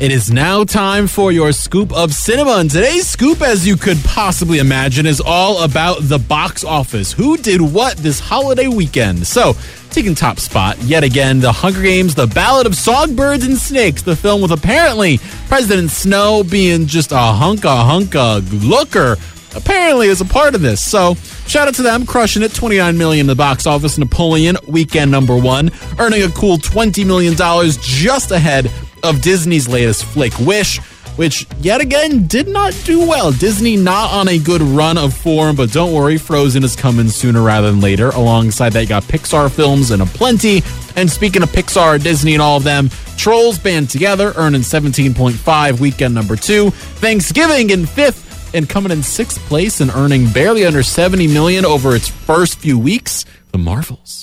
It is now time for your scoop of cinema. And today's scoop, as you could possibly imagine, is all about the box office. Who did what this holiday weekend? So, taking top spot yet again, The Hunger Games, The Ballad of Songbirds and Snakes, the film with apparently President Snow being just a hunka hunka looker apparently is a part of this. So shout out to them, crushing it. 29 million in the box office. Napoleon, weekend number one, earning a cool 20 million dollars just ahead of Disney's latest flick, Wish, which yet again did not do well. Disney not on a good run of form, but don't worry, Frozen is coming sooner rather than later. Alongside that, you got Pixar films and a plenty. And speaking of Pixar, Disney, and all of them, Trolls band together, earning 17.5 weekend number two. Thanksgiving in fifth and coming in sixth place and earning barely under 70 million over its first few weeks. The Marvels.